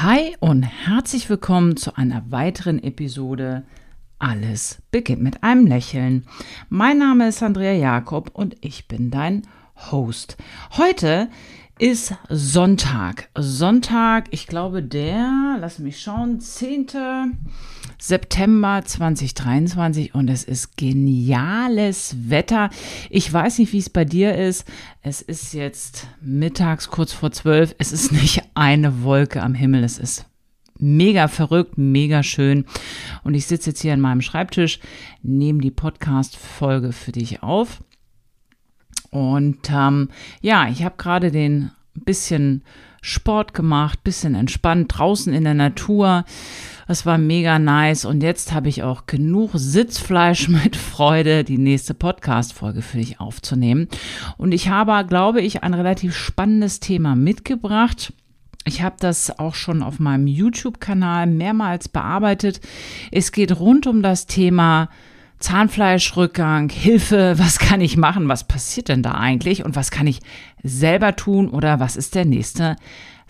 Hi und herzlich willkommen zu einer weiteren Episode Alles beginnt mit einem Lächeln. Mein Name ist Andrea Jakob und ich bin dein Host. Heute ist Sonntag. Sonntag, ich glaube der, lass mich schauen, 10. September 2023 und es ist geniales Wetter. Ich weiß nicht, wie es bei dir ist. Es ist jetzt mittags kurz vor zwölf. Es ist nicht eine Wolke am Himmel. Es ist mega verrückt, mega schön. Und ich sitze jetzt hier an meinem Schreibtisch, nehme die Podcast-Folge für dich auf. Und ähm, ja, ich habe gerade den bisschen Sport gemacht, bisschen entspannt draußen in der Natur das war mega nice. Und jetzt habe ich auch genug Sitzfleisch mit Freude, die nächste Podcast-Folge für dich aufzunehmen. Und ich habe, glaube ich, ein relativ spannendes Thema mitgebracht. Ich habe das auch schon auf meinem YouTube-Kanal mehrmals bearbeitet. Es geht rund um das Thema Zahnfleischrückgang, Hilfe, was kann ich machen, was passiert denn da eigentlich und was kann ich selber tun oder was ist der nächste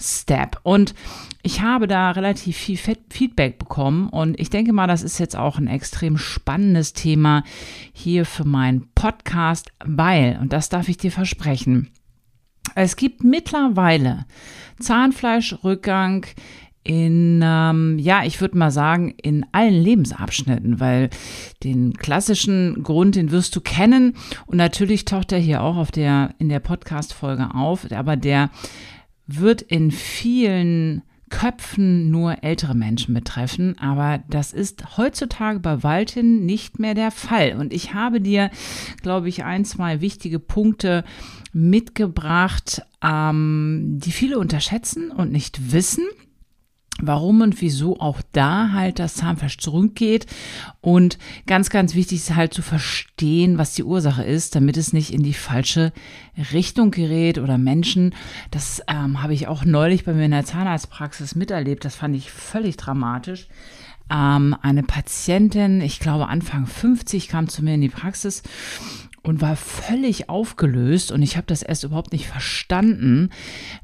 Step. Und ich habe da relativ viel Feedback bekommen und ich denke mal, das ist jetzt auch ein extrem spannendes Thema hier für meinen Podcast, weil, und das darf ich dir versprechen, es gibt mittlerweile Zahnfleischrückgang in, ähm, ja, ich würde mal sagen, in allen Lebensabschnitten, weil den klassischen Grund, den wirst du kennen und natürlich taucht er hier auch auf der, in der Podcast-Folge auf, aber der wird in vielen Köpfen nur ältere Menschen betreffen, aber das ist heutzutage bei Waltin nicht mehr der Fall. Und ich habe dir, glaube ich, ein, zwei wichtige Punkte mitgebracht, ähm, die viele unterschätzen und nicht wissen warum und wieso auch da halt das Zahnfleisch zurückgeht. Und ganz, ganz wichtig ist halt zu verstehen, was die Ursache ist, damit es nicht in die falsche Richtung gerät oder Menschen. Das ähm, habe ich auch neulich bei mir in der Zahnarztpraxis miterlebt. Das fand ich völlig dramatisch. Ähm, eine Patientin, ich glaube Anfang 50, kam zu mir in die Praxis und war völlig aufgelöst und ich habe das erst überhaupt nicht verstanden,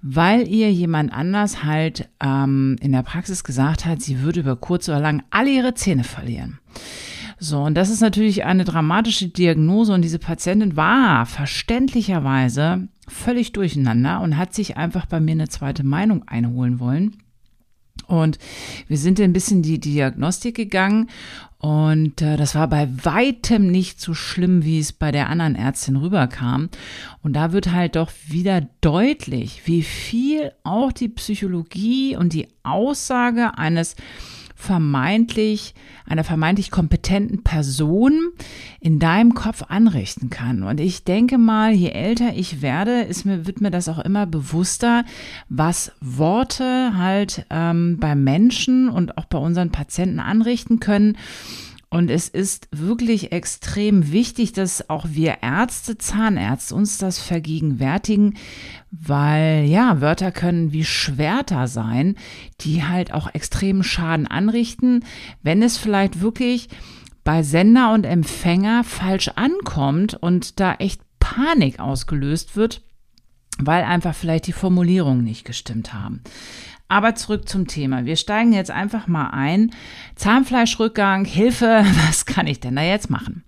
weil ihr jemand anders halt ähm, in der Praxis gesagt hat, sie würde über kurz oder lang alle ihre Zähne verlieren. So, und das ist natürlich eine dramatische Diagnose und diese Patientin war verständlicherweise völlig durcheinander und hat sich einfach bei mir eine zweite Meinung einholen wollen. Und wir sind ein bisschen die Diagnostik gegangen und äh, das war bei weitem nicht so schlimm, wie es bei der anderen Ärztin rüberkam. Und da wird halt doch wieder deutlich, wie viel auch die Psychologie und die Aussage eines vermeintlich, einer vermeintlich kompetenten Person in deinem Kopf anrichten kann. Und ich denke mal, je älter ich werde, ist mir, wird mir das auch immer bewusster, was Worte halt ähm, bei Menschen und auch bei unseren Patienten anrichten können. Und es ist wirklich extrem wichtig, dass auch wir Ärzte, Zahnärzte uns das vergegenwärtigen, weil ja, Wörter können wie Schwerter sein, die halt auch extremen Schaden anrichten, wenn es vielleicht wirklich bei Sender und Empfänger falsch ankommt und da echt Panik ausgelöst wird, weil einfach vielleicht die Formulierungen nicht gestimmt haben. Aber zurück zum Thema. Wir steigen jetzt einfach mal ein. Zahnfleischrückgang, Hilfe, was kann ich denn da jetzt machen?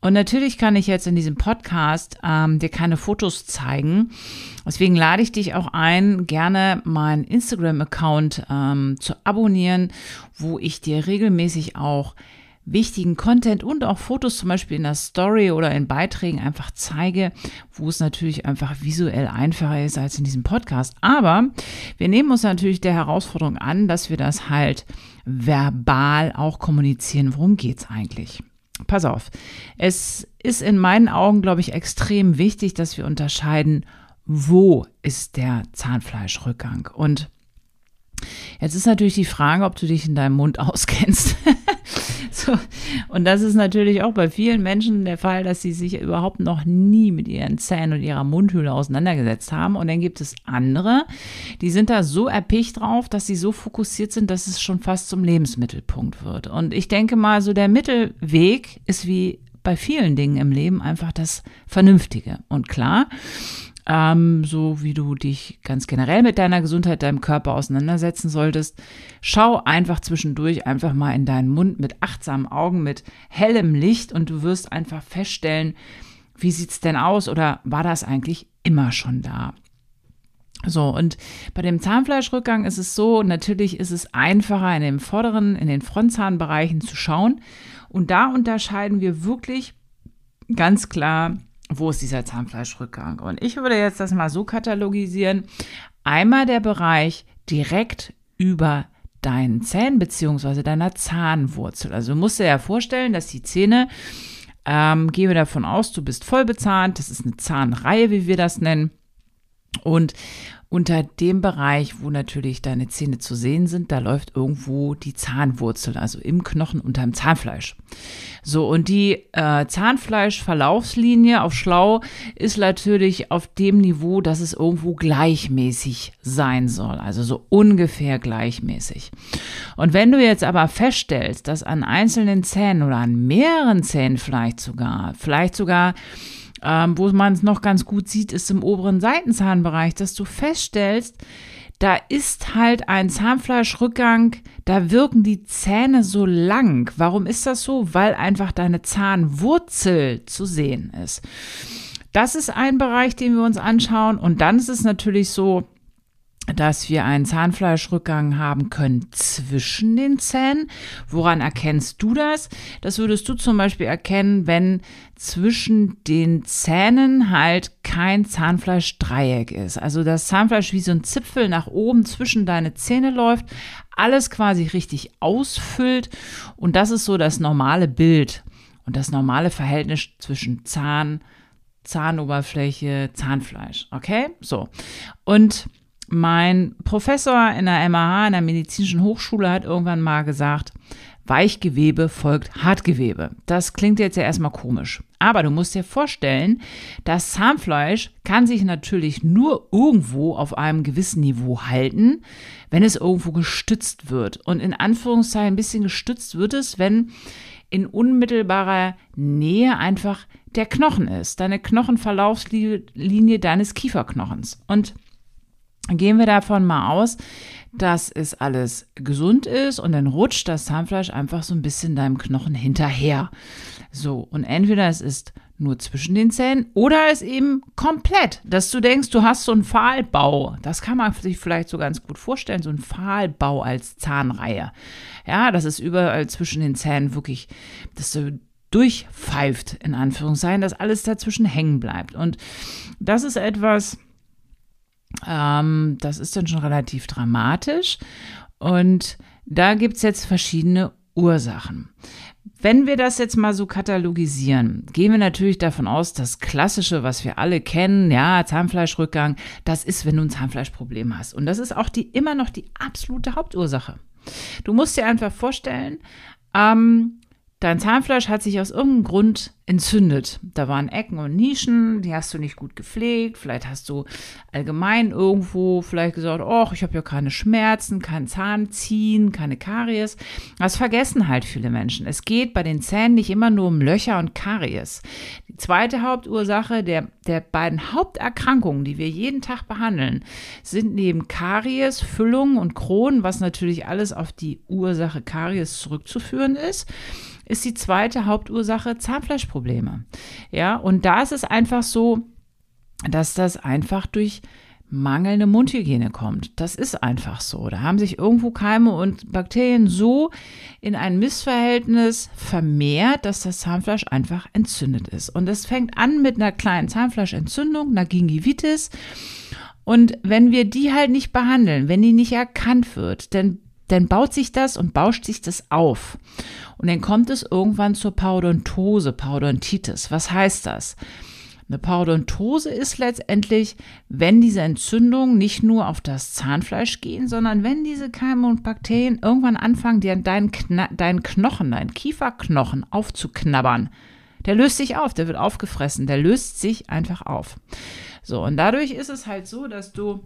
Und natürlich kann ich jetzt in diesem Podcast ähm, dir keine Fotos zeigen. Deswegen lade ich dich auch ein, gerne meinen Instagram-Account ähm, zu abonnieren, wo ich dir regelmäßig auch wichtigen Content und auch Fotos zum Beispiel in der Story oder in Beiträgen einfach zeige, wo es natürlich einfach visuell einfacher ist als in diesem Podcast. Aber wir nehmen uns natürlich der Herausforderung an, dass wir das halt verbal auch kommunizieren. Worum geht's eigentlich? Pass auf. Es ist in meinen Augen, glaube ich, extrem wichtig, dass wir unterscheiden, wo ist der Zahnfleischrückgang und Jetzt ist natürlich die Frage, ob du dich in deinem Mund auskennst. so. Und das ist natürlich auch bei vielen Menschen der Fall, dass sie sich überhaupt noch nie mit ihren Zähnen und ihrer Mundhülle auseinandergesetzt haben. Und dann gibt es andere, die sind da so erpicht drauf, dass sie so fokussiert sind, dass es schon fast zum Lebensmittelpunkt wird. Und ich denke mal, so der Mittelweg ist wie bei vielen Dingen im Leben einfach das Vernünftige. Und klar, ähm, so wie du dich ganz generell mit deiner Gesundheit, deinem Körper auseinandersetzen solltest. Schau einfach zwischendurch einfach mal in deinen Mund mit achtsamen Augen, mit hellem Licht und du wirst einfach feststellen, wie sieht's denn aus oder war das eigentlich immer schon da? So, und bei dem Zahnfleischrückgang ist es so, natürlich ist es einfacher in den vorderen, in den Frontzahnbereichen zu schauen. Und da unterscheiden wir wirklich ganz klar, wo ist dieser Zahnfleischrückgang. Und ich würde jetzt das mal so katalogisieren. Einmal der Bereich direkt über deinen Zähnen beziehungsweise deiner Zahnwurzel. Also du musst dir ja vorstellen, dass die Zähne, ähm, gehen wir davon aus, du bist voll bezahnt, das ist eine Zahnreihe, wie wir das nennen. Und unter dem Bereich, wo natürlich deine Zähne zu sehen sind, da läuft irgendwo die Zahnwurzel, also im Knochen unterm Zahnfleisch. So, und die äh, Zahnfleischverlaufslinie auf Schlau ist natürlich auf dem Niveau, dass es irgendwo gleichmäßig sein soll, also so ungefähr gleichmäßig. Und wenn du jetzt aber feststellst, dass an einzelnen Zähnen oder an mehreren Zähnen vielleicht sogar, vielleicht sogar ähm, wo man es noch ganz gut sieht, ist im oberen Seitenzahnbereich, dass du feststellst, da ist halt ein Zahnfleischrückgang, da wirken die Zähne so lang. Warum ist das so? Weil einfach deine Zahnwurzel zu sehen ist. Das ist ein Bereich, den wir uns anschauen. Und dann ist es natürlich so, dass wir einen Zahnfleischrückgang haben können zwischen den Zähnen. Woran erkennst du das? Das würdest du zum Beispiel erkennen, wenn zwischen den Zähnen halt kein Zahnfleischdreieck ist. Also das Zahnfleisch wie so ein Zipfel nach oben zwischen deine Zähne läuft, alles quasi richtig ausfüllt und das ist so das normale Bild und das normale Verhältnis zwischen Zahn, Zahnoberfläche, Zahnfleisch. Okay? So. Und mein Professor in der MAH, in der medizinischen Hochschule, hat irgendwann mal gesagt, Weichgewebe folgt Hartgewebe. Das klingt jetzt ja erstmal komisch. Aber du musst dir vorstellen, das Zahnfleisch kann sich natürlich nur irgendwo auf einem gewissen Niveau halten, wenn es irgendwo gestützt wird. Und in Anführungszeichen ein bisschen gestützt wird es, wenn in unmittelbarer Nähe einfach der Knochen ist, deine Knochenverlaufslinie deines Kieferknochens. Und gehen wir davon mal aus, dass es alles gesund ist und dann rutscht das Zahnfleisch einfach so ein bisschen deinem Knochen hinterher. So, und entweder es ist nur zwischen den Zähnen oder es eben komplett, dass du denkst, du hast so einen Pfahlbau. Das kann man sich vielleicht so ganz gut vorstellen, so ein Pfahlbau als Zahnreihe. Ja, das ist überall zwischen den Zähnen wirklich, dass du durchpfeift, in Anführungszeichen, dass alles dazwischen hängen bleibt. Und das ist etwas, ähm, das ist dann schon relativ dramatisch. Und da gibt es jetzt verschiedene Ursachen. Wenn wir das jetzt mal so katalogisieren, gehen wir natürlich davon aus, das Klassische, was wir alle kennen, ja, Zahnfleischrückgang, das ist, wenn du ein Zahnfleischproblem hast. Und das ist auch die, immer noch die absolute Hauptursache. Du musst dir einfach vorstellen, ähm, Dein Zahnfleisch hat sich aus irgendeinem Grund entzündet. Da waren Ecken und Nischen, die hast du nicht gut gepflegt. Vielleicht hast du allgemein irgendwo vielleicht gesagt, oh, ich habe ja keine Schmerzen, kein Zahnziehen, keine Karies. Das vergessen halt viele Menschen. Es geht bei den Zähnen nicht immer nur um Löcher und Karies. Die zweite Hauptursache der, der beiden Haupterkrankungen, die wir jeden Tag behandeln, sind neben Karies, Füllung und Kronen, was natürlich alles auf die Ursache Karies zurückzuführen ist ist die zweite Hauptursache Zahnfleischprobleme. Ja, und da ist es einfach so, dass das einfach durch mangelnde Mundhygiene kommt. Das ist einfach so. Da haben sich irgendwo Keime und Bakterien so in ein Missverhältnis vermehrt, dass das Zahnfleisch einfach entzündet ist. Und es fängt an mit einer kleinen Zahnfleischentzündung, einer Gingivitis. Und wenn wir die halt nicht behandeln, wenn die nicht erkannt wird, dann, dann baut sich das und bauscht sich das auf. Und dann kommt es irgendwann zur Parodontose, Parodontitis. Was heißt das? Eine Parodontose ist letztendlich, wenn diese Entzündungen nicht nur auf das Zahnfleisch gehen, sondern wenn diese Keime und Bakterien irgendwann anfangen, dir deinen, deinen Knochen, deinen Kieferknochen aufzuknabbern. Der löst sich auf, der wird aufgefressen, der löst sich einfach auf. So, und dadurch ist es halt so, dass du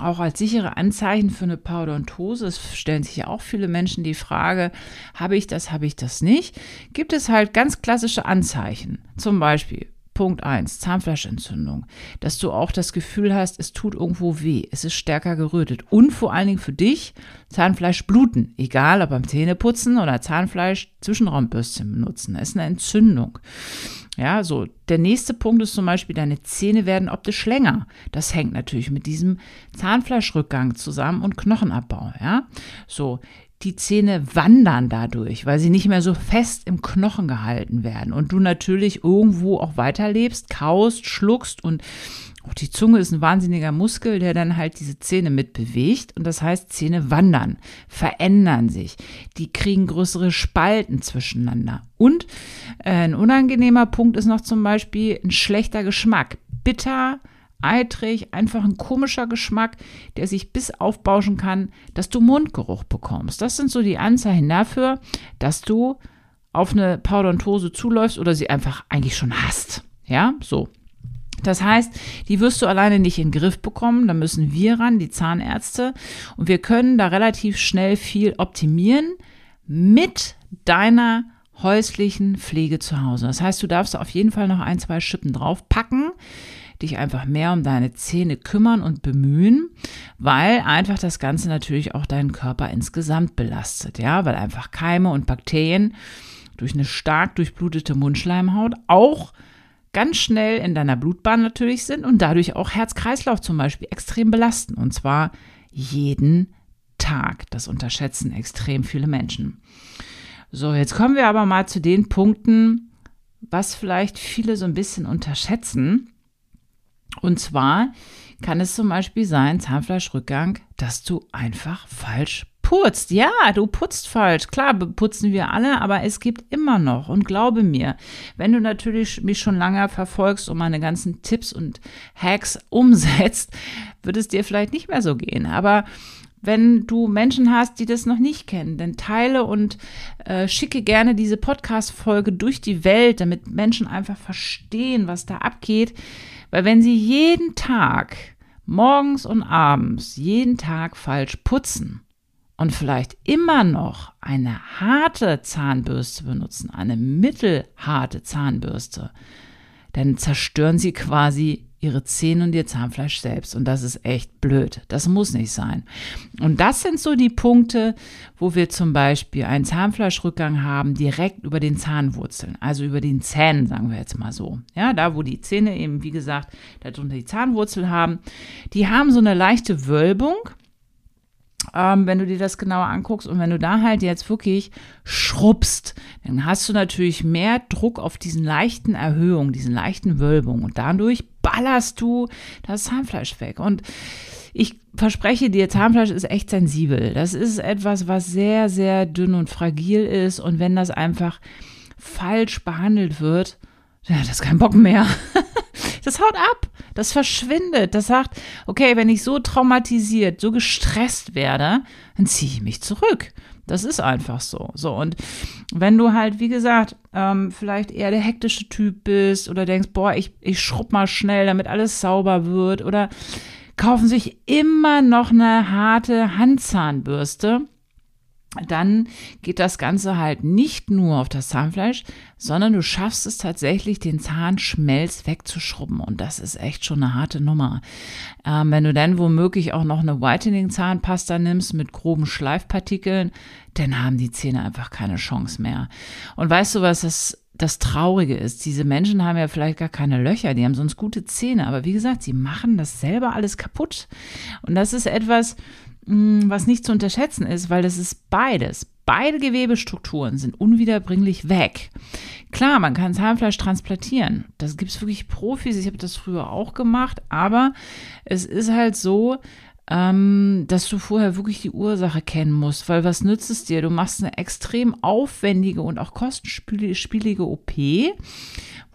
auch als sichere Anzeichen für eine Parodontose, stellen sich ja auch viele Menschen die Frage, habe ich das, habe ich das nicht, gibt es halt ganz klassische Anzeichen. Zum Beispiel Punkt 1, Zahnfleischentzündung, dass du auch das Gefühl hast, es tut irgendwo weh, es ist stärker gerötet. Und vor allen Dingen für dich Zahnfleisch bluten, egal ob beim Zähneputzen oder Zahnfleisch Zwischenraumbürstchen benutzen, es ist eine Entzündung. Ja, so. Der nächste Punkt ist zum Beispiel, deine Zähne werden optisch länger. Das hängt natürlich mit diesem Zahnfleischrückgang zusammen und Knochenabbau. Ja, so die Zähne wandern dadurch, weil sie nicht mehr so fest im Knochen gehalten werden und du natürlich irgendwo auch weiterlebst, kaust, schluckst und auch die Zunge ist ein wahnsinniger Muskel, der dann halt diese Zähne mitbewegt und das heißt, Zähne wandern, verändern sich, die kriegen größere Spalten zwischeneinander. Und äh, ein unangenehmer Punkt ist noch zum Beispiel ein schlechter Geschmack, bitter, eitrig, einfach ein komischer Geschmack, der sich bis aufbauschen kann, dass du Mundgeruch bekommst. Das sind so die Anzeichen dafür, dass du auf eine Parodontose zuläufst oder sie einfach eigentlich schon hast. Ja, so. Das heißt, die wirst du alleine nicht in den Griff bekommen. Da müssen wir ran, die Zahnärzte. Und wir können da relativ schnell viel optimieren mit deiner häuslichen Pflege zu Hause. Das heißt, du darfst auf jeden Fall noch ein, zwei Schippen draufpacken dich einfach mehr um deine Zähne kümmern und bemühen, weil einfach das Ganze natürlich auch deinen Körper insgesamt belastet, ja, weil einfach Keime und Bakterien durch eine stark durchblutete Mundschleimhaut auch ganz schnell in deiner Blutbahn natürlich sind und dadurch auch Herz-Kreislauf zum Beispiel extrem belasten und zwar jeden Tag. Das unterschätzen extrem viele Menschen. So, jetzt kommen wir aber mal zu den Punkten, was vielleicht viele so ein bisschen unterschätzen. Und zwar kann es zum Beispiel sein, Zahnfleischrückgang, dass du einfach falsch putzt. Ja, du putzt falsch. Klar, putzen wir alle, aber es gibt immer noch. Und glaube mir, wenn du natürlich mich schon lange verfolgst und meine ganzen Tipps und Hacks umsetzt, wird es dir vielleicht nicht mehr so gehen. Aber wenn du Menschen hast, die das noch nicht kennen, dann teile und äh, schicke gerne diese Podcast-Folge durch die Welt, damit Menschen einfach verstehen, was da abgeht. Weil wenn sie jeden Tag, morgens und abends, jeden Tag falsch putzen und vielleicht immer noch eine harte Zahnbürste benutzen, eine mittelharte Zahnbürste, dann zerstören sie quasi ihre Zähne und ihr Zahnfleisch selbst. Und das ist echt blöd. Das muss nicht sein. Und das sind so die Punkte, wo wir zum Beispiel einen Zahnfleischrückgang haben, direkt über den Zahnwurzeln, also über den Zähnen, sagen wir jetzt mal so. Ja, da wo die Zähne eben, wie gesagt, darunter die Zahnwurzel haben, die haben so eine leichte Wölbung ähm, wenn du dir das genauer anguckst. Und wenn du da halt jetzt wirklich schrubbst, dann hast du natürlich mehr Druck auf diesen leichten Erhöhungen, diesen leichten Wölbungen. Und dadurch ballerst du das Zahnfleisch weg. Und ich verspreche dir, Zahnfleisch ist echt sensibel. Das ist etwas, was sehr, sehr dünn und fragil ist. Und wenn das einfach falsch behandelt wird, ja, das ist kein Bock mehr. Das haut ab, das verschwindet, das sagt, okay, wenn ich so traumatisiert, so gestresst werde, dann ziehe ich mich zurück. Das ist einfach so. So, und wenn du halt, wie gesagt, ähm, vielleicht eher der hektische Typ bist oder denkst, boah, ich, ich schrubb mal schnell, damit alles sauber wird, oder kaufen sich immer noch eine harte Handzahnbürste dann geht das Ganze halt nicht nur auf das Zahnfleisch, sondern du schaffst es tatsächlich, den Zahnschmelz wegzuschrubben. Und das ist echt schon eine harte Nummer. Ähm, wenn du dann womöglich auch noch eine Whitening-Zahnpasta nimmst mit groben Schleifpartikeln, dann haben die Zähne einfach keine Chance mehr. Und weißt du, was das das Traurige ist, diese Menschen haben ja vielleicht gar keine Löcher, die haben sonst gute Zähne, aber wie gesagt, sie machen das selber alles kaputt. Und das ist etwas, was nicht zu unterschätzen ist, weil das ist beides. Beide Gewebestrukturen sind unwiederbringlich weg. Klar, man kann Zahnfleisch transplantieren. Das gibt es wirklich Profis. Ich habe das früher auch gemacht. Aber es ist halt so, ähm, dass du vorher wirklich die Ursache kennen musst. Weil was nützt es dir? Du machst eine extrem aufwendige und auch kostenspielige OP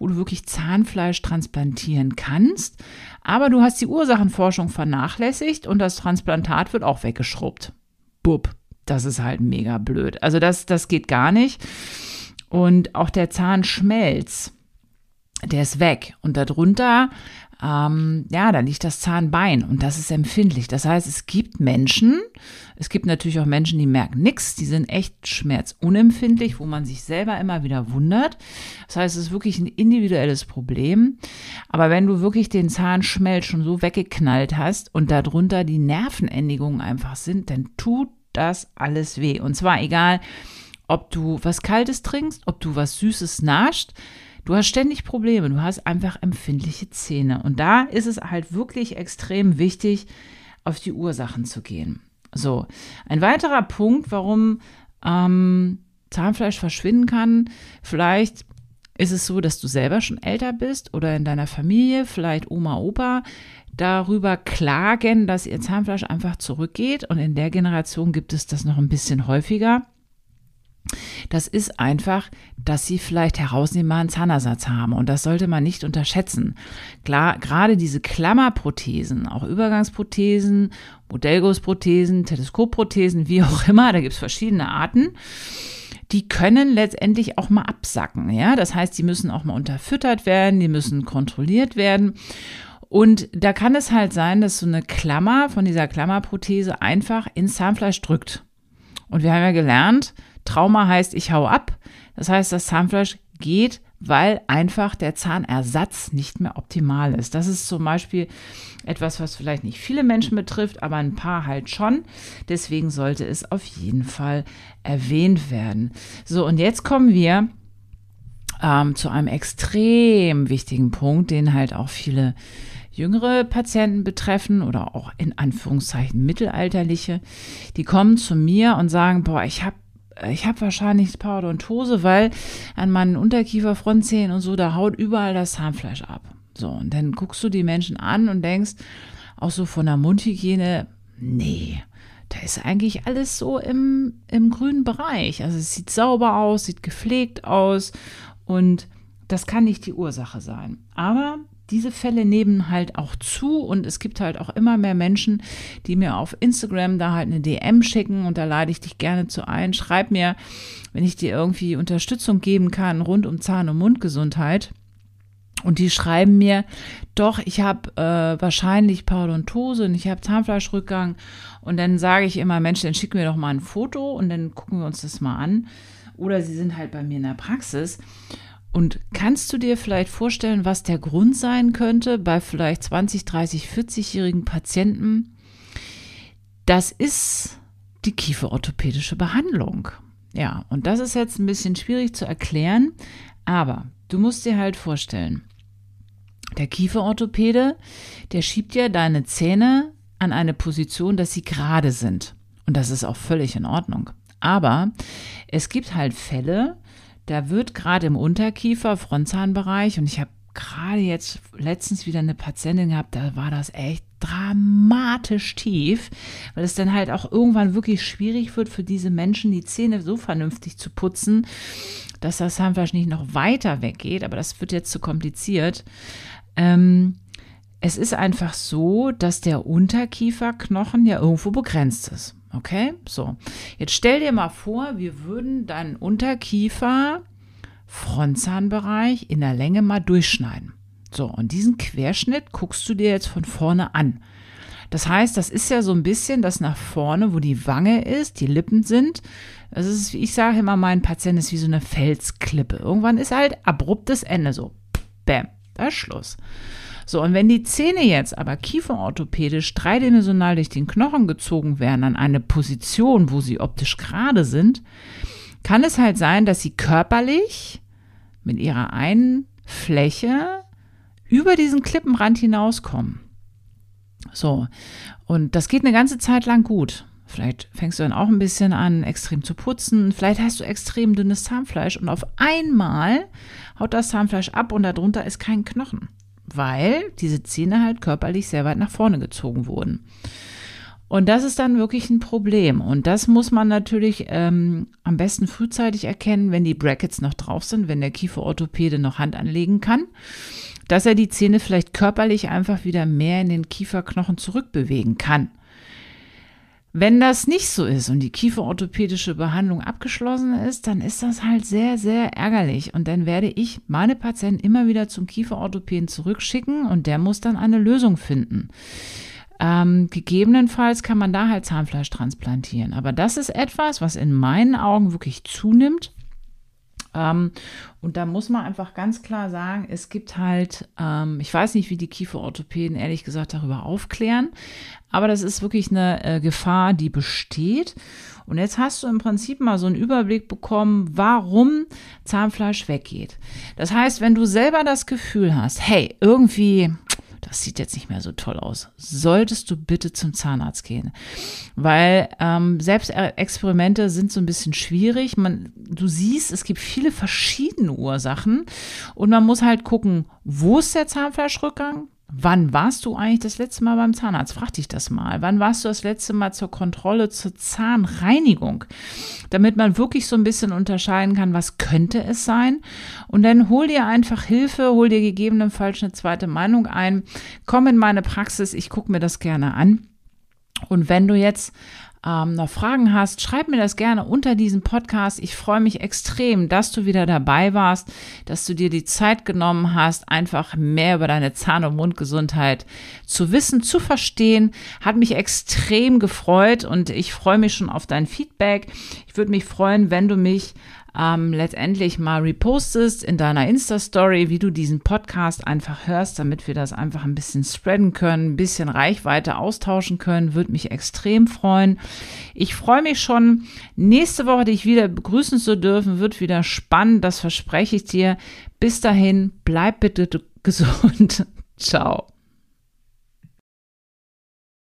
wo du wirklich Zahnfleisch transplantieren kannst. Aber du hast die Ursachenforschung vernachlässigt und das Transplantat wird auch weggeschrubbt. Bub, das ist halt mega blöd. Also das, das geht gar nicht. Und auch der Zahnschmelz, der ist weg. Und darunter ähm, ja, da liegt das Zahnbein und das ist empfindlich. Das heißt, es gibt Menschen, es gibt natürlich auch Menschen, die merken nichts, die sind echt schmerzunempfindlich, wo man sich selber immer wieder wundert. Das heißt, es ist wirklich ein individuelles Problem. Aber wenn du wirklich den Zahnschmelz schon so weggeknallt hast und darunter die Nervenendigungen einfach sind, dann tut das alles weh. Und zwar egal, ob du was Kaltes trinkst, ob du was Süßes nascht, Du hast ständig Probleme, du hast einfach empfindliche Zähne. Und da ist es halt wirklich extrem wichtig, auf die Ursachen zu gehen. So, ein weiterer Punkt, warum ähm, Zahnfleisch verschwinden kann, vielleicht ist es so, dass du selber schon älter bist oder in deiner Familie, vielleicht Oma, Opa, darüber klagen, dass ihr Zahnfleisch einfach zurückgeht. Und in der Generation gibt es das noch ein bisschen häufiger. Das ist einfach, dass sie vielleicht herausnehmbaren Zahnersatz haben und das sollte man nicht unterschätzen. Klar, gerade diese Klammerprothesen, auch Übergangsprothesen, Modellgussprothesen, Teleskopprothesen, wie auch immer, da gibt es verschiedene Arten die können letztendlich auch mal absacken. Ja, das heißt, die müssen auch mal unterfüttert werden, die müssen kontrolliert werden. Und da kann es halt sein, dass so eine Klammer von dieser Klammerprothese einfach ins Zahnfleisch drückt. Und wir haben ja gelernt, Trauma heißt, ich hau ab. Das heißt, das Zahnfleisch geht, weil einfach der Zahnersatz nicht mehr optimal ist. Das ist zum Beispiel etwas, was vielleicht nicht viele Menschen betrifft, aber ein paar halt schon. Deswegen sollte es auf jeden Fall erwähnt werden. So, und jetzt kommen wir ähm, zu einem extrem wichtigen Punkt, den halt auch viele jüngere Patienten betreffen oder auch in Anführungszeichen mittelalterliche, die kommen zu mir und sagen, boah, ich habe ich habe wahrscheinlich Parodontose, weil an meinen Unterkieferfrontzähnen und so, da haut überall das Zahnfleisch ab. So, und dann guckst du die Menschen an und denkst, auch so von der Mundhygiene, nee, da ist eigentlich alles so im, im grünen Bereich. Also es sieht sauber aus, sieht gepflegt aus und das kann nicht die Ursache sein. Aber diese Fälle nehmen halt auch zu und es gibt halt auch immer mehr Menschen, die mir auf Instagram da halt eine DM schicken und da lade ich dich gerne zu ein. Schreib mir, wenn ich dir irgendwie Unterstützung geben kann rund um Zahn- und Mundgesundheit. Und die schreiben mir, doch, ich habe äh, wahrscheinlich Parodontose und ich habe Zahnfleischrückgang. Und dann sage ich immer, Mensch, dann schick mir doch mal ein Foto und dann gucken wir uns das mal an. Oder sie sind halt bei mir in der Praxis. Und kannst du dir vielleicht vorstellen, was der Grund sein könnte bei vielleicht 20, 30, 40-jährigen Patienten? Das ist die kieferorthopädische Behandlung. Ja, und das ist jetzt ein bisschen schwierig zu erklären, aber du musst dir halt vorstellen, der Kieferorthopäde, der schiebt ja deine Zähne an eine Position, dass sie gerade sind. Und das ist auch völlig in Ordnung. Aber es gibt halt Fälle, da wird gerade im Unterkiefer, Frontzahnbereich, und ich habe gerade jetzt letztens wieder eine Patientin gehabt, da war das echt dramatisch tief, weil es dann halt auch irgendwann wirklich schwierig wird für diese Menschen, die Zähne so vernünftig zu putzen, dass das Zahnfleisch nicht noch weiter weggeht, aber das wird jetzt zu kompliziert. Ähm, es ist einfach so, dass der Unterkieferknochen ja irgendwo begrenzt ist. Okay, so. Jetzt stell dir mal vor, wir würden deinen Unterkiefer, Frontzahnbereich in der Länge mal durchschneiden. So, und diesen Querschnitt guckst du dir jetzt von vorne an. Das heißt, das ist ja so ein bisschen das nach vorne, wo die Wange ist, die Lippen sind. Das ist, ich sage immer, mein Patient ist wie so eine Felsklippe. Irgendwann ist halt abruptes Ende so. Bäm, da ist Schluss. So, und wenn die Zähne jetzt aber kieferorthopädisch dreidimensional durch den Knochen gezogen werden an eine Position, wo sie optisch gerade sind, kann es halt sein, dass sie körperlich mit ihrer einen Fläche über diesen Klippenrand hinauskommen. So, und das geht eine ganze Zeit lang gut. Vielleicht fängst du dann auch ein bisschen an, extrem zu putzen. Vielleicht hast du extrem dünnes Zahnfleisch und auf einmal haut das Zahnfleisch ab und darunter ist kein Knochen weil diese Zähne halt körperlich sehr weit nach vorne gezogen wurden. Und das ist dann wirklich ein Problem. Und das muss man natürlich ähm, am besten frühzeitig erkennen, wenn die Brackets noch drauf sind, wenn der Kieferorthopäde noch Hand anlegen kann, dass er die Zähne vielleicht körperlich einfach wieder mehr in den Kieferknochen zurückbewegen kann. Wenn das nicht so ist und die kieferorthopädische Behandlung abgeschlossen ist, dann ist das halt sehr, sehr ärgerlich. Und dann werde ich meine Patienten immer wieder zum Kieferorthopäden zurückschicken und der muss dann eine Lösung finden. Ähm, gegebenenfalls kann man da halt Zahnfleisch transplantieren. Aber das ist etwas, was in meinen Augen wirklich zunimmt. Ähm, und da muss man einfach ganz klar sagen, es gibt halt, ähm, ich weiß nicht, wie die Kieferorthopäden ehrlich gesagt darüber aufklären, aber das ist wirklich eine äh, Gefahr, die besteht. Und jetzt hast du im Prinzip mal so einen Überblick bekommen, warum Zahnfleisch weggeht. Das heißt, wenn du selber das Gefühl hast, hey, irgendwie das sieht jetzt nicht mehr so toll aus, solltest du bitte zum Zahnarzt gehen. Weil ähm, Selbstexperimente sind so ein bisschen schwierig. Man, du siehst, es gibt viele verschiedene Ursachen und man muss halt gucken, wo ist der Zahnfleischrückgang? Wann warst du eigentlich das letzte Mal beim Zahnarzt? Frag dich das mal. Wann warst du das letzte Mal zur Kontrolle, zur Zahnreinigung? Damit man wirklich so ein bisschen unterscheiden kann, was könnte es sein. Und dann hol dir einfach Hilfe, hol dir gegebenenfalls eine zweite Meinung ein. Komm in meine Praxis, ich gucke mir das gerne an. Und wenn du jetzt ähm, noch Fragen hast, schreib mir das gerne unter diesem Podcast. Ich freue mich extrem, dass du wieder dabei warst, dass du dir die Zeit genommen hast, einfach mehr über deine Zahn- und Mundgesundheit zu wissen, zu verstehen. Hat mich extrem gefreut und ich freue mich schon auf dein Feedback. Ich würde mich freuen, wenn du mich ähm, letztendlich mal repostest in deiner Insta-Story, wie du diesen Podcast einfach hörst, damit wir das einfach ein bisschen spreaden können, ein bisschen Reichweite austauschen können, würde mich extrem freuen. Ich freue mich schon, nächste Woche dich wieder begrüßen zu dürfen, wird wieder spannend, das verspreche ich dir. Bis dahin, bleib bitte gesund. Ciao.